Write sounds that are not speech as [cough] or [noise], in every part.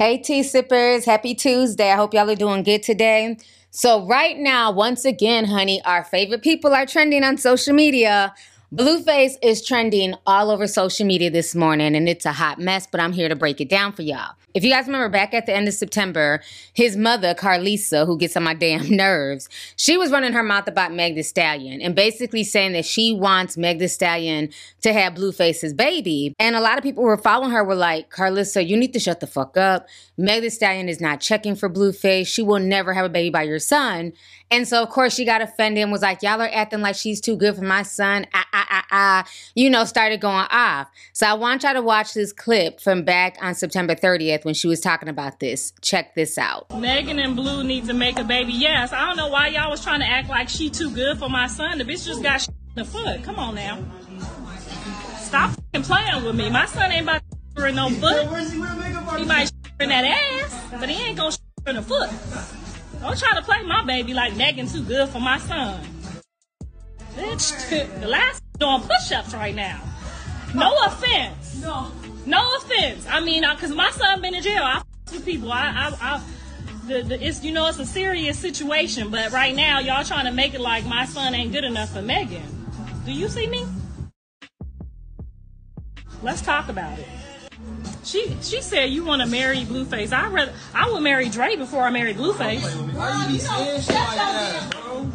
Hey, tea sippers. Happy Tuesday. I hope y'all are doing good today. So, right now, once again, honey, our favorite people are trending on social media. Blueface is trending all over social media this morning, and it's a hot mess, but I'm here to break it down for y'all. If you guys remember back at the end of September, his mother, Carlisa, who gets on my damn [laughs] nerves, she was running her mouth about Meg the Stallion and basically saying that she wants Meg the Stallion to have Blueface's baby. And a lot of people who were following her were like, Carlisa, you need to shut the fuck up. Meg the Stallion is not checking for Blueface. She will never have a baby by your son. And so, of course, she got offended and was like, Y'all are acting like she's too good for my son. Ah, ah, ah, ah. You know, started going off. So, I want y'all to watch this clip from back on September 30th when she was talking about this. Check this out. Megan and Blue need to make a baby. Yes, I don't know why y'all was trying to act like she too good for my son. The bitch just got in the foot. Come on now. Stop playing with me. My son ain't about to in no foot. He might in that ass, but he ain't gonna in the foot. Don't try to play my baby like Megan too good for my son. Bitch, [laughs] the last [laughs] doing push-ups right now. No offense. No. No offense. I mean, uh, cause my son been in jail. I with people. I, I, I the, the, it's you know it's a serious situation, but right now y'all trying to make it like my son ain't good enough for Megan. Do you see me? Let's talk about it. She she said you want to marry Blueface. I rather I would marry Dre before I marry Blueface. Why you be saying shit like that, bro?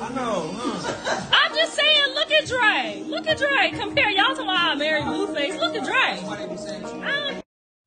I know, huh? I'm just saying, look at Dre. Look at Dre. Compare y'all to why I married Blueface. Look at Dre. I-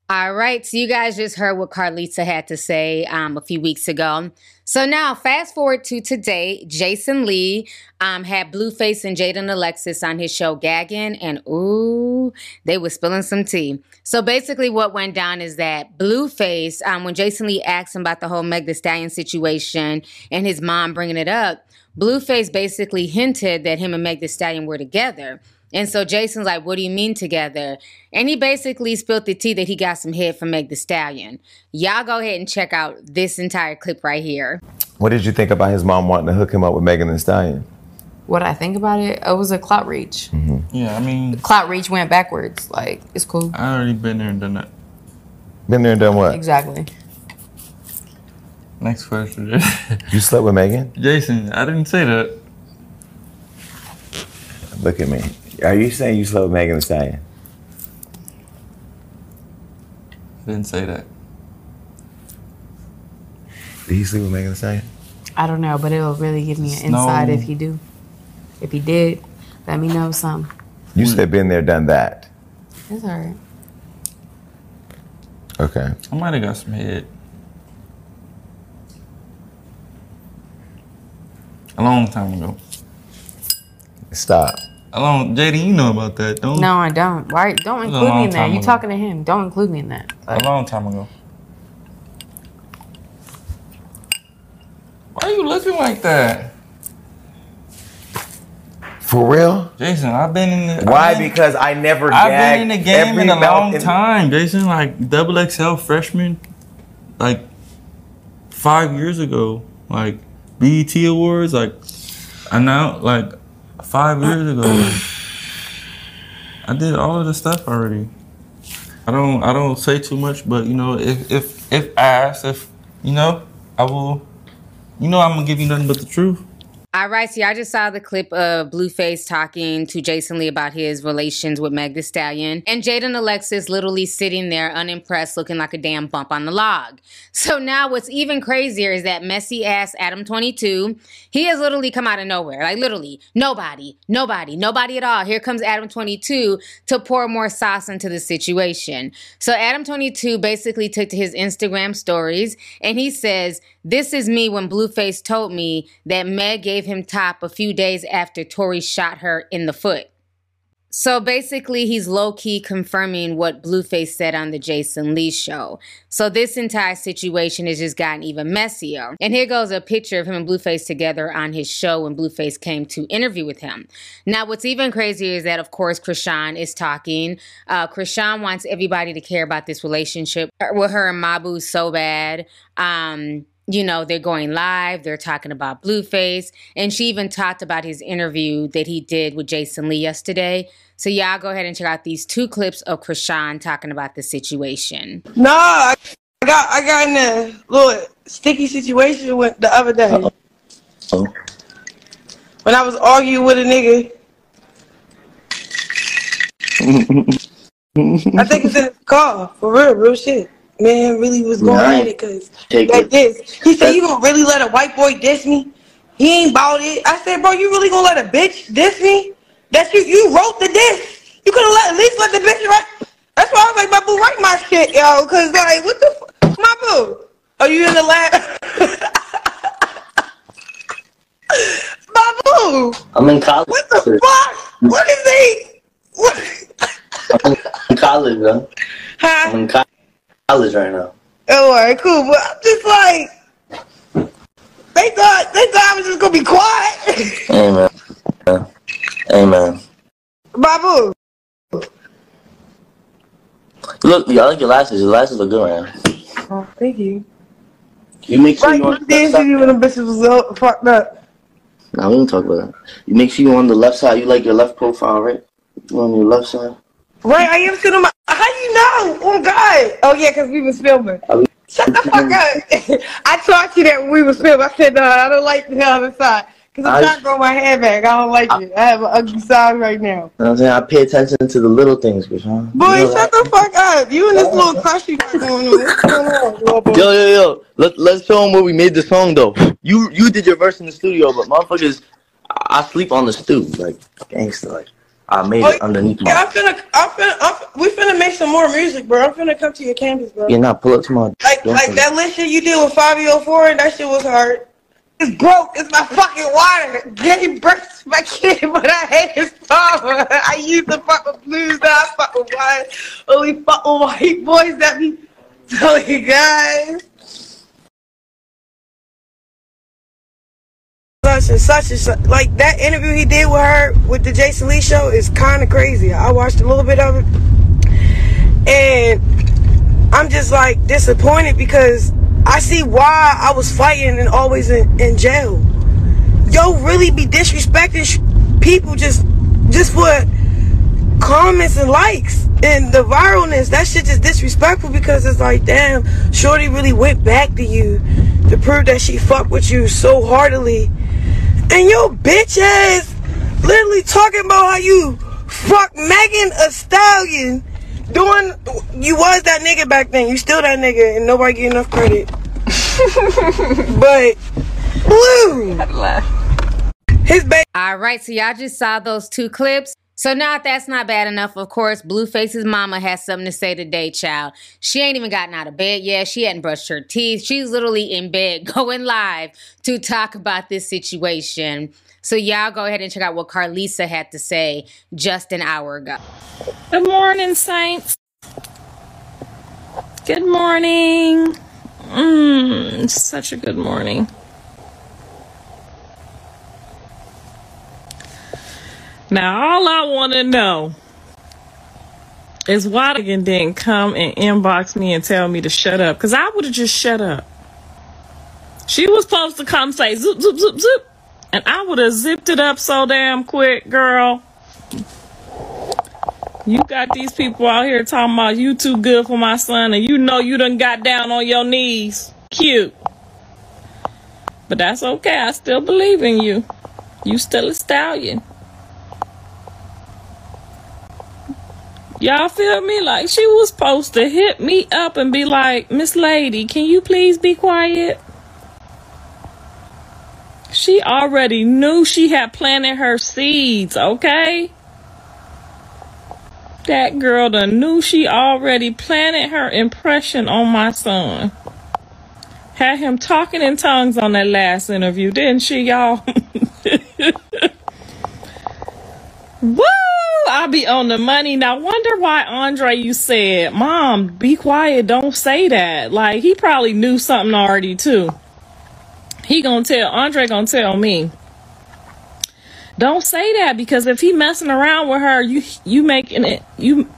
All right, so you guys just heard what Carlisa had to say um, a few weeks ago. So now, fast forward to today, Jason Lee um, had Blueface and Jaidyn Alexis on his show Gagging, and ooh, they were spilling some tea. So basically, what went down is that Blueface, um, when Jason Lee asked him about the whole Meg The Stallion situation and his mom bringing it up, Blueface basically hinted that him and Meg The Stallion were together. And so Jason's like, What do you mean together? And he basically spilled the tea that he got some head from Meg the Stallion. Y'all go ahead and check out this entire clip right here. What did you think about his mom wanting to hook him up with Megan the Stallion? What I think about it, it was a clout reach. Mm-hmm. Yeah, I mean, Clout reach went backwards. Like, it's cool. I already been there and done that. Been there and done what? Exactly. Next question. [laughs] You slept with Megan? Jason, I didn't say that. Look at me. Are you saying you slept with Megan Thee Stallion? I didn't say that. Did he sleep with Megan Thee Stallion? I don't know, but it'll really give me an No. insight if he do. If he did, let me know something. You said been there, done that. It's alright. Okay. I might have got some head. A long time ago. Stop. A long, JD, you know about that, don't No, I don't. Why? Don't include me in that. You ago. talking to him? Don't include me in that. A long time ago. Why are you looking like that? For real? Jason, I've been in the. Why? I've been, Because I never. I've been in the game every in a long in- time, Jason. Like double XL freshman, like five years ago, like BET Awards, like I now like five years ago. I did all of the stuff already. I don't I don't say too much, but you know, if if if asked, if you know, I will. You know, I'm gonna give you nothing but the truth. All right, see, I just saw the clip of Blueface talking to Jason Lee about his relations with Meg Thee Stallion, and Jaidyn Alexis literally sitting there unimpressed, looking like a damn bump on the log. [laughs] So now what's even crazier is that messy ass Adam 22, he has literally come out of nowhere. Like literally, nobody, nobody, nobody at all. Here comes Adam 22 to pour more sauce into the situation. So Adam 22 basically took to his Instagram stories and he says, this is me when Blueface told me that Meg gave him top a few days after Tory shot her in the foot. So basically, he's low key confirming what Blueface said on the Jason Lee show. So this entire situation has just gotten even messier. And here goes a picture of him and Blueface together on his show when Blueface came to interview with him. Now, what's even crazier is that, of course, Chrisean is talking. Uh, Chrisean wants everybody to care about this relationship with her and Mabu so bad. Um, you know, they're going live, they're talking about Blueface, and she even talked about his interview that he did with Jason Lee yesterday. So, y'all go ahead and check out these two clips of Chrisean talking about the situation. Nah, I got I got in a little sticky situation with the other day. Oh. When I was arguing with a nigga. [laughs] I think it's in the car, for real, real shit. Man really was going at it because like this. He said, You gonna really let a white boy diss me? He ain't bought it. I said, Bro, you really gonna let a bitch diss me? That's you you wrote the diss. You could have let at least let the bitch write. That's why I was like, my boo, write my shit, yo. Cause like, what the fuck? My boo, are you in the lab? [laughs] my boo, I'm in college. what the fuck? What is he? What? I'm in college, bro. Huh? I'm in co- college right now. Oh, all right, cool. But I'm just like, they thought they thought I was just gonna be quiet. [laughs] Amen. Yeah. Amen. Babu, Look, I like your lashes. Your lashes look good right now. oh, thank you. You make sure Right, you on you the did left when the bitches was uh, fucked up. side. Nah, we don't talk about that. You make sure you on the left side. You like your left profile, right? You on your left side. Right, I am sitting on my. How you know? Oh God! Oh yeah, cause we was filming. I Shut the fuck up! [laughs] I taught you that when we was filming. I said no, I don't like the other side. Cause I'm I- trying to grow my hair back. I don't like it. I have an ugly side right now. You know what I'm saying? I pay attention to the little things, Chrisean. Boy, You know shut that? the fuck up! You and this little crush you got going on. What's going on? Yo, yo, yo. Let, let's show them where we made the song, though. You you did your verse in the studio, but motherfuckers, I, I sleep on the stoop. Like, gangster. Like, I made it oh, underneath Yeah, my. I'm finna, I'm finna, I'm, fin- we finna make some more music, bro. I'm finna come to your campus, bro. Yeah, nah, pull up to my. Like, like that list shit you did with Fabio Four, that shit was hard. It's broke. It's my fucking water. Gay birth my kid, [laughs] but I hate his father. [laughs] I used to fuck with blues, now I fuck with white. Only fuck with white boys that be telling you guys. Such and such and such. Like that interview he did with her with the Jason Lee show is kind of crazy. I watched a little bit of it, and I'm just like disappointed because I see why I was fighting and always in, in jail. Yo, really be disrespecting sh- people just just for comments and likes and the viralness. That shit just disrespectful because it's like, damn, Shorty really went back to you to prove that she fucked with you so heartily. And your bitch ass literally talking about how you fuck Megan a stallion doing you was that nigga back then. You still that nigga and nobody get enough credit. [laughs] but blue. His baby All right, so y'all just saw those two clips. So now that's not bad enough, of course, Blueface's mama has something to say today, child. She ain't even gotten out of bed yet. She hadn't brushed her teeth. She's literally in bed [laughs] going live to talk about this situation. So y'all go ahead and check out what Carlisa had to say just an hour ago. Good morning, Saints. Good morning. Mmm, such a good morning. Now, all I want to know is why the didn't come and inbox me and tell me to shut up. Because I would have just shut up. She was supposed to come say zoop, zoop, zoop, zoop. And I would have zipped it up so damn quick, girl. You got these people out here talking about you too good for my son, and you know you done got down on your knees. Cute. But that's okay. I still believe in you. You still a stallion. Y'all feel me? Like she was supposed to hit me up and be like, Miss Lady, can you please be quiet? She already knew she had planted her seeds, okay? That girl done knew she already planted her impression on my son. Had him talking in tongues on that last interview, didn't she, y'all? [laughs] be on the money. Now, wonder why Andre, you said, Mom, be quiet. Don't say that. Like, he probably knew something already, too. He gonna tell, Andre gonna tell me. Don't say that because if he messing around with her, you you making it you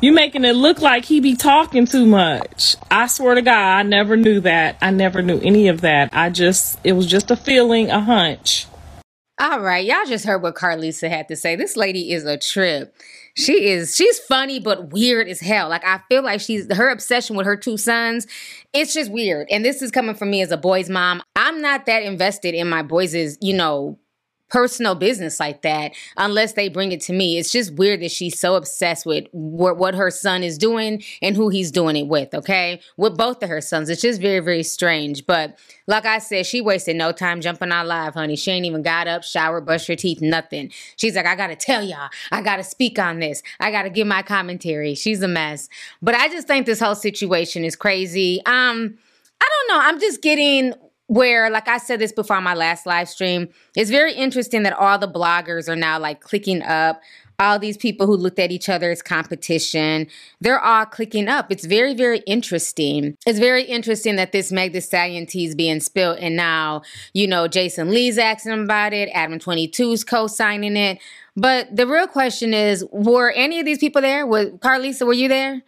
you making it look like he be talking too much. I swear to God, I never knew that. I never knew any of that. I just it was just a feeling, a hunch. All right, y'all just heard what Carlisa had to say. This lady is a trip. She is she's funny but weird as hell. Like I feel like she's her obsession with her two sons. It's just weird. And this is coming from me as a boy's mom. I'm not that invested in my boys' you know, personal business like that unless they bring it to me. It's just weird that she's so obsessed with what, what her son is doing and who he's doing it with, okay? With both of her sons. It's just very, very strange. But like I said, she wasted no time jumping out live, honey. She ain't even got up, showered, brushed her teeth, nothing. She's like, I gotta tell y'all, I gotta speak on this. I gotta give my commentary. She's a mess. But I just think this whole situation is crazy. Um, I don't know. I'm just getting where like i said this before on my last live stream it's very interesting that all the bloggers are now like clicking up all these people who looked at each other as competition they're all clicking up it's very very interesting it's very interesting that this meg the stallion tea is being spilled and now you know jason lee's asking about it adam 22's co-signing it but the real question is were any of these people there was carlisa were you there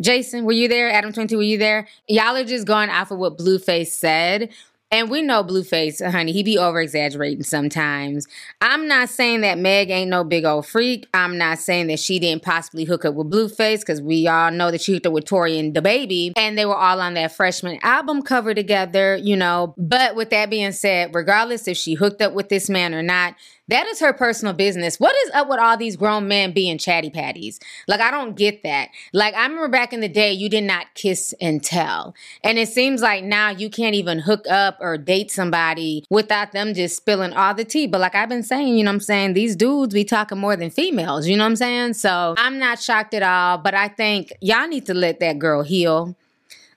Jason, were you there? Adam 22, were you there? Y'all are just going off of what Blueface said. And we know Blueface, honey, he be over exaggerating sometimes. I'm not saying that Meg ain't no big old freak. I'm not saying that she didn't possibly hook up with Blueface because we all know that she hooked up with Tory and DaBaby, and they were all on that freshman album cover together, you know. But with that being said, regardless if she hooked up with this man or not, that is her personal business. What is up with all these grown men being chatty patties? Like, I don't get that. Like, I remember back in the day, you did not kiss and tell. And it seems like now you can't even hook up or date somebody without them just spilling all the tea. But like I've been saying, you know I'm saying? These dudes be talking more than females, you know what I'm saying? So I'm not shocked at all. But I think y'all need to let that girl heal.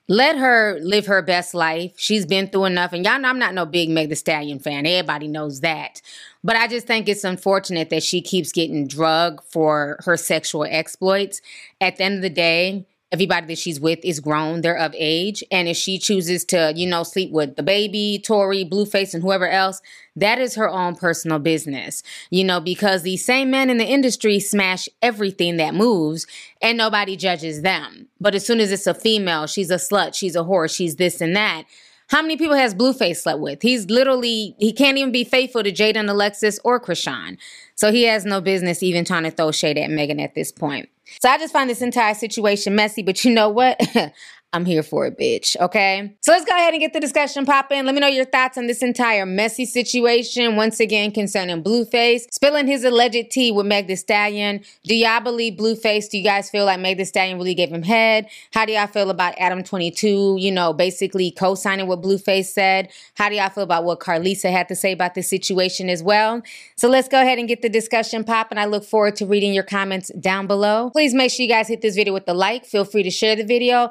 Let her live her best life. She's been through enough. And y'all know I'm not no big Meg the Stallion fan. Everybody knows that. But I just think it's unfortunate that she keeps getting drugged for her sexual exploits. At the end of the day, everybody that she's with is grown, they're of age. And if she chooses to, you know, sleep with the baby, Tory, Blueface, and whoever else, that is her own personal business, you know, because these same men in the industry smash everything that moves and nobody judges them. But as soon as it's a female, she's a slut, she's a whore, she's this and that. How many people has Blueface slept with? He's literally, he can't even be faithful to Jaidyn Alexis or Chrisean. So he has no business even trying to throw shade at Megan at this point. So I just find this entire situation messy, but you know what? [laughs] I'm here for it, bitch. Okay. So let's go ahead and get the discussion popping. Let me know your thoughts on this entire messy situation. Once again, concerning Blueface spilling his alleged tea with Meg The Stallion. Do y'all believe Blueface? Do you guys feel like Meg The Stallion really gave him head? How do y'all feel about Adam 22? You know, basically co-signing what Blueface said. How do y'all feel about what Carlisa had to say about this situation as well? So let's go ahead and get the discussion popping. I look forward to reading your comments down below. Please make sure you guys hit this video with the like. Feel free to share the video.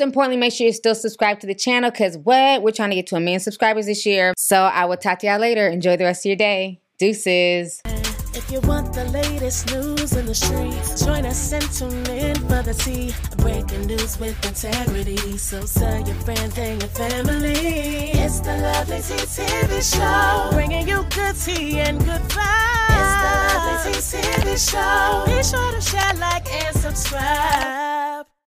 Most importantly, make sure you're still subscribed to the channel because what? We're trying to get to a million subscribers this year. So I will talk to y'all later. Enjoy the rest of your day. Deuces. If you want the latest news in the streets, join us and tune in for the tea. Breaking news with integrity. So tell your friends and your family. It's the Lovely Tea TV show. Bringing you good tea and good vibes. It's the Lovely Tea TV show. Be sure to share, like, and subscribe.